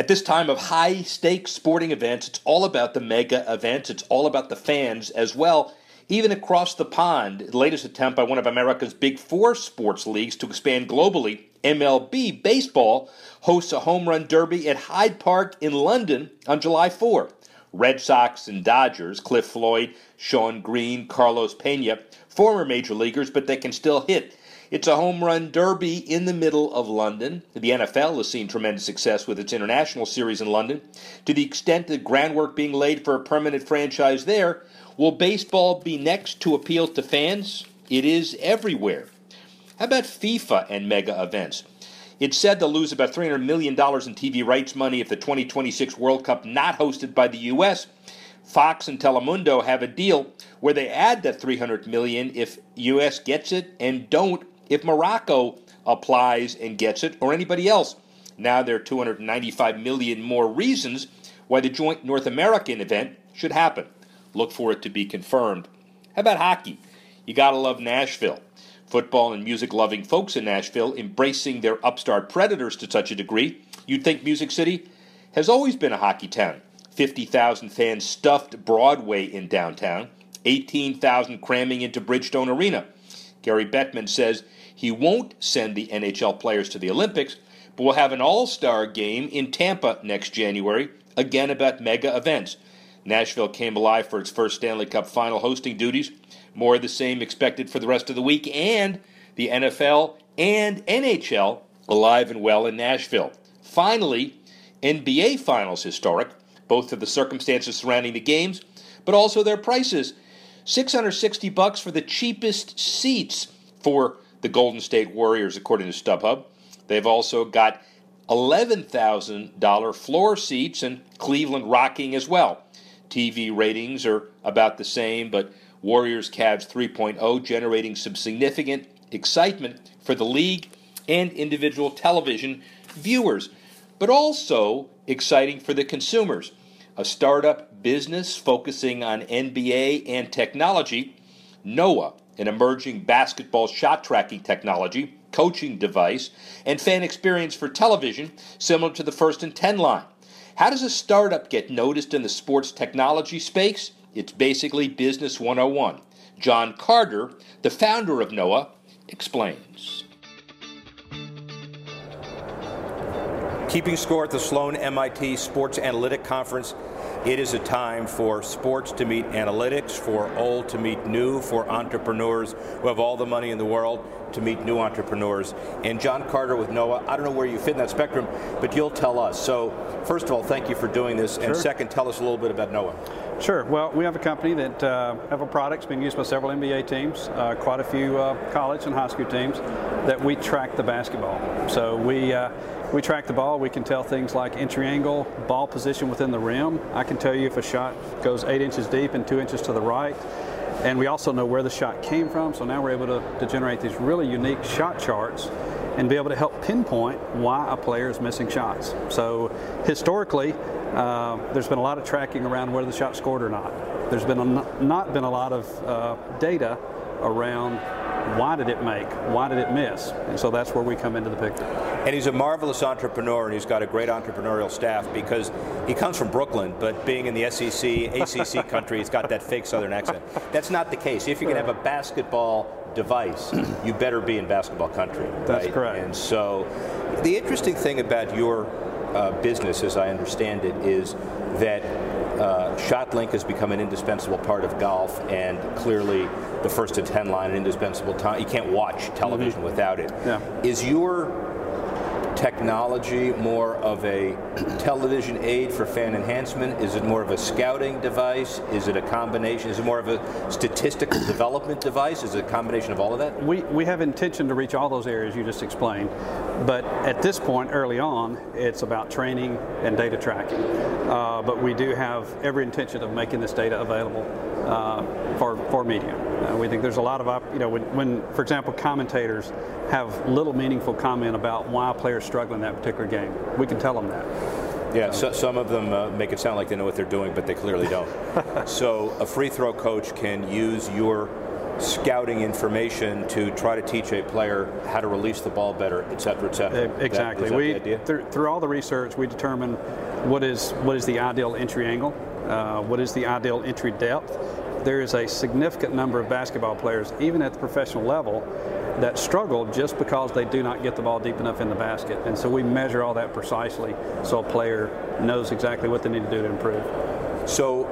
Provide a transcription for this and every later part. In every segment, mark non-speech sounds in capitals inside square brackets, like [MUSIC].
At this time of high stakes sporting events, it's all about the mega events. It's all about the fans as well. Even across the pond, the latest attempt by one of America's big four sports leagues to expand globally, MLB Baseball, hosts a home run derby at Hyde Park in London on July 4. Red Sox and Dodgers, Cliff Floyd, Shawn Green, Carlos Pena, former major leaguers, but they can still hit. It's a home run derby in the middle of London. The NFL has seen tremendous success with its international series in London. To the extent that groundwork being laid for a permanent franchise there, will baseball be next to appeal to fans? It is everywhere. How about FIFA and mega events? It's said they'll lose about $300 million in TV rights money if the 2026 World Cup not hosted by the U.S. Fox and Telemundo have a deal where they add that 300 million if US gets it and don't if Morocco applies and gets it, or anybody else. Now there are 295 million more reasons why the joint North American event should happen. Look for it to be confirmed. How about hockey? You gotta love Nashville. Football and music loving folks in Nashville embracing their upstart predators to such a degree, you'd think Music City has always been a hockey town. 50,000 fans stuffed Broadway in downtown, 18,000 cramming into Bridgestone Arena. Gary Bettman says he won't send the NHL players to the Olympics, but will have an all star game in Tampa next January, again about mega events. Nashville came alive for its first Stanley Cup final hosting duties. More of the same expected for the rest of the week, and the NFL and NHL alive and well in Nashville. Finally, NBA Finals historic, both for the circumstances surrounding the games, but also their prices. 660 bucks for the cheapest seats for the Golden State Warriors, according to StubHub. They've also got $11,000 floor seats and Cleveland rocking as well. TV ratings are about the same, but Warriors Cavs 3.0 generating some significant excitement for the league and individual television viewers, but also exciting for the consumers. A startup business focusing on NBA and technology, Noah an emerging basketball shot tracking technology, coaching device, and fan experience for television similar to the first and 10 line. How does a startup get noticed in the sports technology space? It's basically Business 101. John Carter, the founder of Noah, explains. Keeping score at the Sloan MIT Sports Analytic Conference it is a time for sports to meet analytics, for old to meet new, for entrepreneurs who have all the money in the world to meet new entrepreneurs. And John Carter with Noah, I don't know where you fit in that spectrum, but you'll tell us. So, first of all, thank you for doing this. Sure. And second, tell us a little bit about Noah. Sure. Well, we have a company that uh, have a product being used by several NBA teams, uh, quite a few uh, college and high school teams, that we track the basketball. So we uh, we track the ball. We can tell things like entry angle, ball position within the rim. I can tell you if a shot goes eight inches deep and two inches to the right. And we also know where the shot came from. So now we're able to, to generate these really unique shot charts and be able to help pinpoint why a player is missing shots. So historically, uh, there's been a lot of tracking around whether the shot scored or not. There's been a, not been a lot of uh, data around why did it make, why did it miss, and so that's where we come into the picture. And he's a marvelous entrepreneur, and he's got a great entrepreneurial staff because he comes from Brooklyn, but being in the SEC, ACC [LAUGHS] country, he's got that fake Southern accent. That's not the case. If you can have a basketball device, you better be in basketball country. That's correct. And so, the interesting thing about your uh, business, as I understand it, is that ShotLink has become an indispensable part of golf, and clearly the first to 10 line, an indispensable time. You can't watch television mm-hmm. without it. Yeah. Is your technology more of a television aid for fan enhancement? Is it more of a scouting device? Is it a combination? Is it more of a statistical development device? Is it a combination of all of that? We, we have intention to reach all those areas you just explained, but at this point, early on, it's about training and data tracking. Uh, but we do have every intention of making this data available uh, for, for media. Uh, we think there's a lot of, you know, when, when, for example, commentators have little meaningful comment about why a player's struggling in that particular game, we can tell them that. Yeah, so, some of them uh, make it sound like they know what they're doing, but they clearly don't. [LAUGHS] so a free throw coach can use your scouting information to try to teach a player how to release the ball better, et cetera, et cetera. Exactly. That, we through, through, all the research, we determine what is what is the ideal entry angle, uh, what is the ideal entry depth. There is a significant number of basketball players, even at the professional level, that struggle just because they do not get the ball deep enough in the basket. And so we measure all that precisely so a player knows exactly what they need to do to improve. So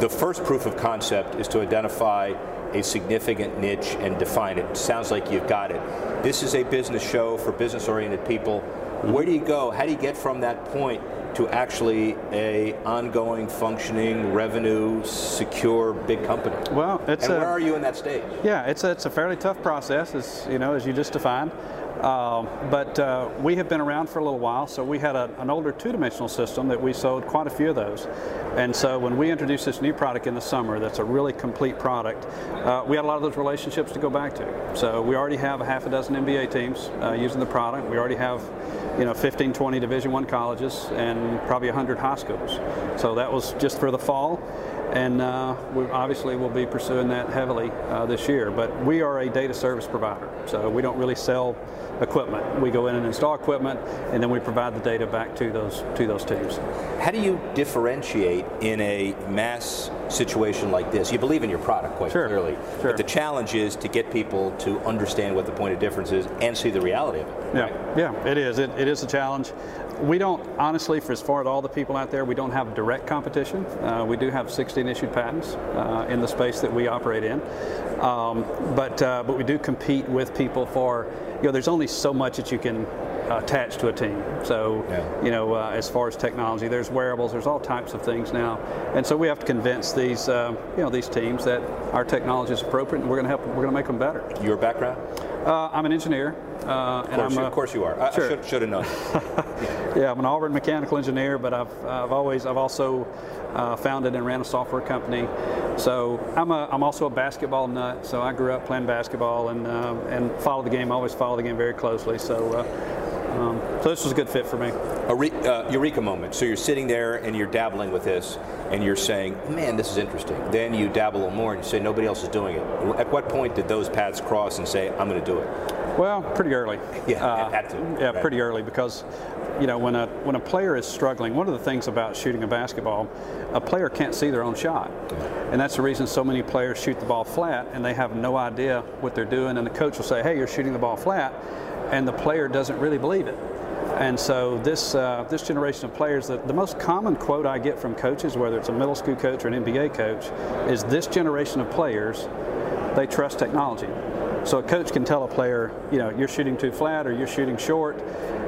the first proof of concept is to identify a significant niche and define it. Sounds like you've got it. This is a business show for business oriented people. Where do you go? How do you get from that point to actually a ongoing, functioning, revenue, secure, big company? Well, it's and a, where are you in that stage? Yeah, it's a, it's a fairly tough process, as you know, as you just defined. Um, but uh, we have been around for a little while, so we had a, an older two-dimensional system that we sold quite a few of those. And so when we introduced this new product in the summer, that's a really complete product, uh, we had a lot of those relationships to go back to. So we already have a half a dozen NBA teams uh, using the product. We already have you know 15 20 division one colleges and probably 100 high schools so that was just for the fall and uh, we obviously will be pursuing that heavily uh, this year. But we are a data service provider, so we don't really sell equipment. We go in and install equipment, and then we provide the data back to those to those teams. How do you differentiate in a mass situation like this? You believe in your product quite sure. clearly, sure. but the challenge is to get people to understand what the point of difference is and see the reality of it. Yeah, right? yeah, it is. It, it is a challenge. We don't, honestly, for as far as all the people out there, we don't have direct competition. Uh, we do have 16 issued patents uh, in the space that we operate in, um, but uh, but we do compete with people for, you know, there's only so much that you can attach to a team. So, yeah. you know, uh, as far as technology, there's wearables, there's all types of things now, and so we have to convince these, uh, you know, these teams that our technology is appropriate, and we're going to help, we're going to make them better. Your background? Uh, I'm an engineer. Uh, and I'm, you, of course you are. I, sure. I should, have known. [LAUGHS] yeah, I'm an Auburn mechanical engineer, but I've, I've always I've also uh, founded and ran a software company. So I'm a I'm also a basketball nut. So I grew up playing basketball and uh, and follow the game. Always follow the game very closely. So. Um, so this was a good fit for me. A re- uh, eureka moment. So you're sitting there and you're dabbling with this, and you're saying, "Man, this is interesting." Then you dabble a little more and you say, "Nobody else is doing it." At what point did those paths cross and say, "I'm going to do it"? Well, pretty early. [LAUGHS] Yeah, uh, had to. Yeah, right. pretty early because, you know, when a when a player is struggling, one of the things about shooting a basketball, a player can't see their own shot, and that's the reason so many players shoot the ball flat and they have no idea what they're doing, and the coach will say, "Hey, you're shooting the ball flat," and the player doesn't really believe it. And so this uh, this generation of players, the, the most common quote I get from coaches, whether it's a middle school coach or an NBA coach, is this generation of players, they trust technology. So a coach can tell a player, you know, you're shooting too flat or you're shooting short,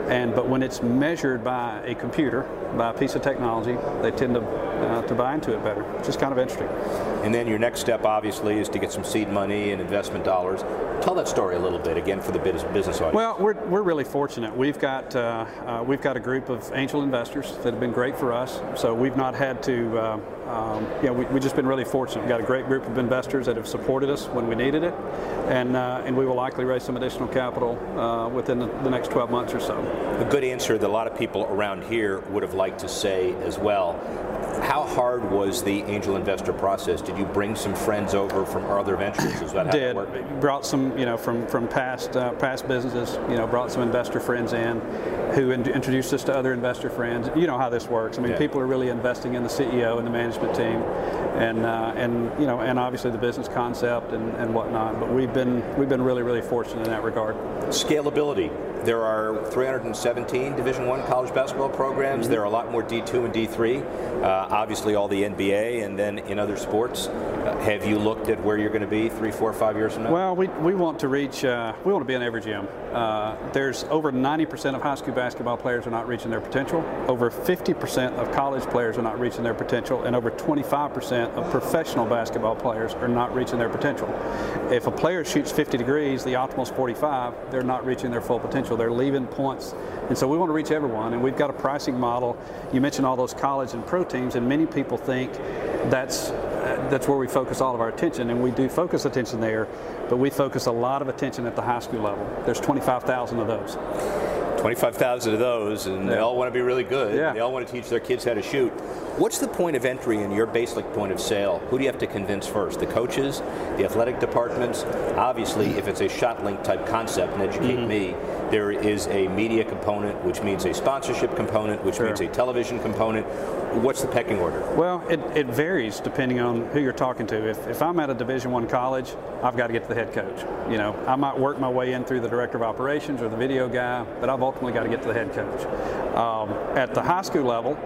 and but when it's measured by a computer, by a piece of technology, they tend to uh, to buy into it better, which is kind of interesting. And then your next step, obviously, is to get some seed money and investment dollars. Tell that story a little bit again for the business audience. Well, we're, we're really fortunate. We've got uh, uh, we've got a group of angel investors that have been great for us. So we've not had to. Uh, um, you know, we, have just been really fortunate. We've got a great group of investors that have supported us when we needed it, and uh, and we will likely raise some additional capital uh, within the, the, next 12 months or so. A good answer that a lot of people around here would have liked to say as well. How hard was the angel investor process? Did you bring some friends over from other ventures? Is that Did brought some you know from from past uh, past businesses. You know brought some investor friends in, who in- introduced us to other investor friends. You know how this works. I mean, yeah. people are really investing in the CEO and the management team, and uh, and you know and obviously the business concept and, and whatnot. But we've been we've been really really fortunate in that regard. Scalability there are 317 Division One college basketball programs. Mm-hmm. There are a lot more D2 and D3. Uh, obviously, all the NBA, and then in other sports. Uh, have you looked at where you're going to be three, four, five years from now? Well, we, we want to reach. Uh, we want to be in every gym. Uh, there's over 90% of high school basketball players are not reaching their potential. Over 50% of college players are not reaching their potential, and over 25% of professional basketball players are not reaching their potential. If a player shoots 50 degrees, the optimal is 45. They're not reaching their full potential. They're leaving points, and so we want to reach everyone. And we've got a pricing model. You mentioned all those college and pro teams, and many people think that's that's where we focus all of our attention, and we do focus attention there, but we focus a lot of attention at the high school level. There's 25,000 of those. 25,000 of those, and yeah. they all want to be really good. Yeah. They all want to teach their kids how to shoot. What's the point of entry in your basic point of sale? Who do you have to convince first? The coaches, the athletic departments? Obviously, if it's a shot link type concept, and educate mm-hmm. me, there is a media component, which means a sponsorship component, which sure. means a television component. What's the pecking order? Well, it, it varies depending on who you're talking to. If, if I'm at a Division One college, I've got to get to the head coach. You know, I might work my way in through the director of operations or the video guy, but I've ultimately got to get to the head coach. Um, at the high school level,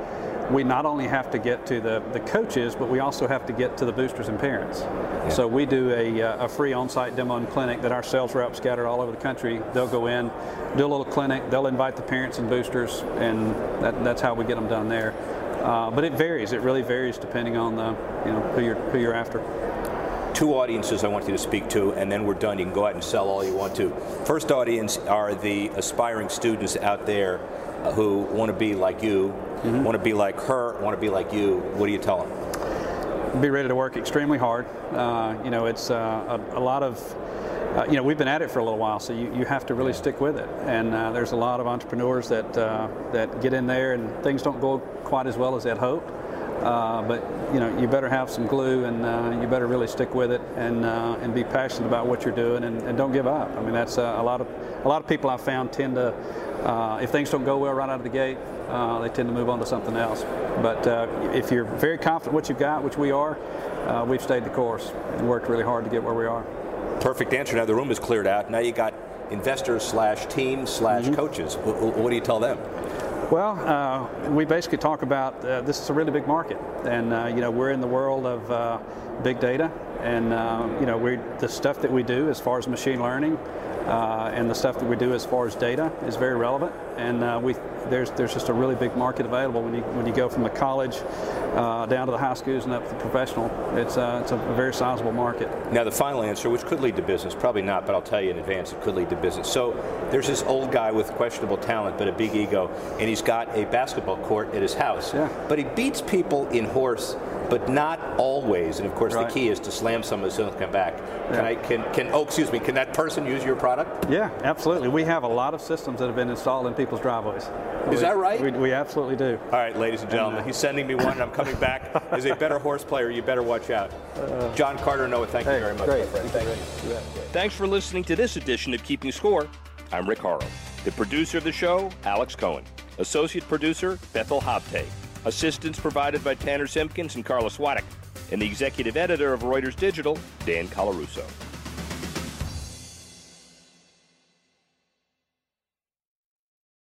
we not only have to get to the, the coaches, but we also have to get to the boosters and parents. Yeah. So we do a, uh, a free on-site demo and clinic that our sales reps scattered all over the country. They'll go in, do a little clinic, they'll invite the parents and boosters, and that, that's how we get them done there. Uh, but it varies. It really varies depending on the you know who you're who you're after two audiences I want you to speak to, and then we're done. You can go out and sell all you want to. First audience are the aspiring students out there who want to be like you, mm-hmm. want to be like her, want to be like you. What do you tell them? Be ready to work extremely hard. Uh, you know, it's uh, a, a, lot of uh, you know, we've been at it for a little while, so you, you have to really stick with it. And uh, there's a lot of entrepreneurs that uh, that get in there and things don't go quite as well as they'd hoped. Uh, but you know, you better have some glue, and uh, you better really stick with it, and uh, and be passionate about what you're doing, and, and don't give up. I mean, that's a lot of a lot of people I've found tend to, if things don't go well right out of the gate, they tend to move on to something else. But if you're very confident what you've got, which we are, we've stayed the course and worked really hard to get where we are. Perfect answer. Now the room is cleared out. Now you got investors slash teams slash mm-hmm. coaches. What do you tell them? Well, uh, we basically talk about uh, this is a really big market, and uh, you know we're in the world of uh, big data, and uh, you know we the stuff that we do as far as machine learning, uh, and the stuff that we do as far as data is very relevant, and we there's there's just a really big market available when you when you go from the college uh, down to the high schools and up to the professional. It's uh, it's a very sizable market. Now the final answer, which could lead to business, probably not, but I'll tell you in advance, it could lead to business. So there's this old guy with questionable talent but a big ego, and he's got a basketball court at his house. Yeah. But he beats people in horse but not always. And of course, right. the key is to slam someone as soon as they come back. Can. I? Can can? Oh, excuse me. Can that person use your product? Yeah, absolutely. We have a lot of systems that have been installed in people's driveways. Is we, that right? We, we, absolutely do. All right, ladies and gentlemen, and, uh, he's sending me one, and I'm coming back. [LAUGHS] As a better horse player, you better watch out. Uh, John Carter, Noah, thank hey, you very much, great. my friend. Thank you. you. Thanks for listening to this edition of Keeping Score. I'm Rick Horrow. The producer of the show, Alex Cohen. Associate producer, Bethel Habte. Assistance provided by Tanner Simpkins and Carlos Waddick and the executive editor of Reuters Digital, Dan Colarusso.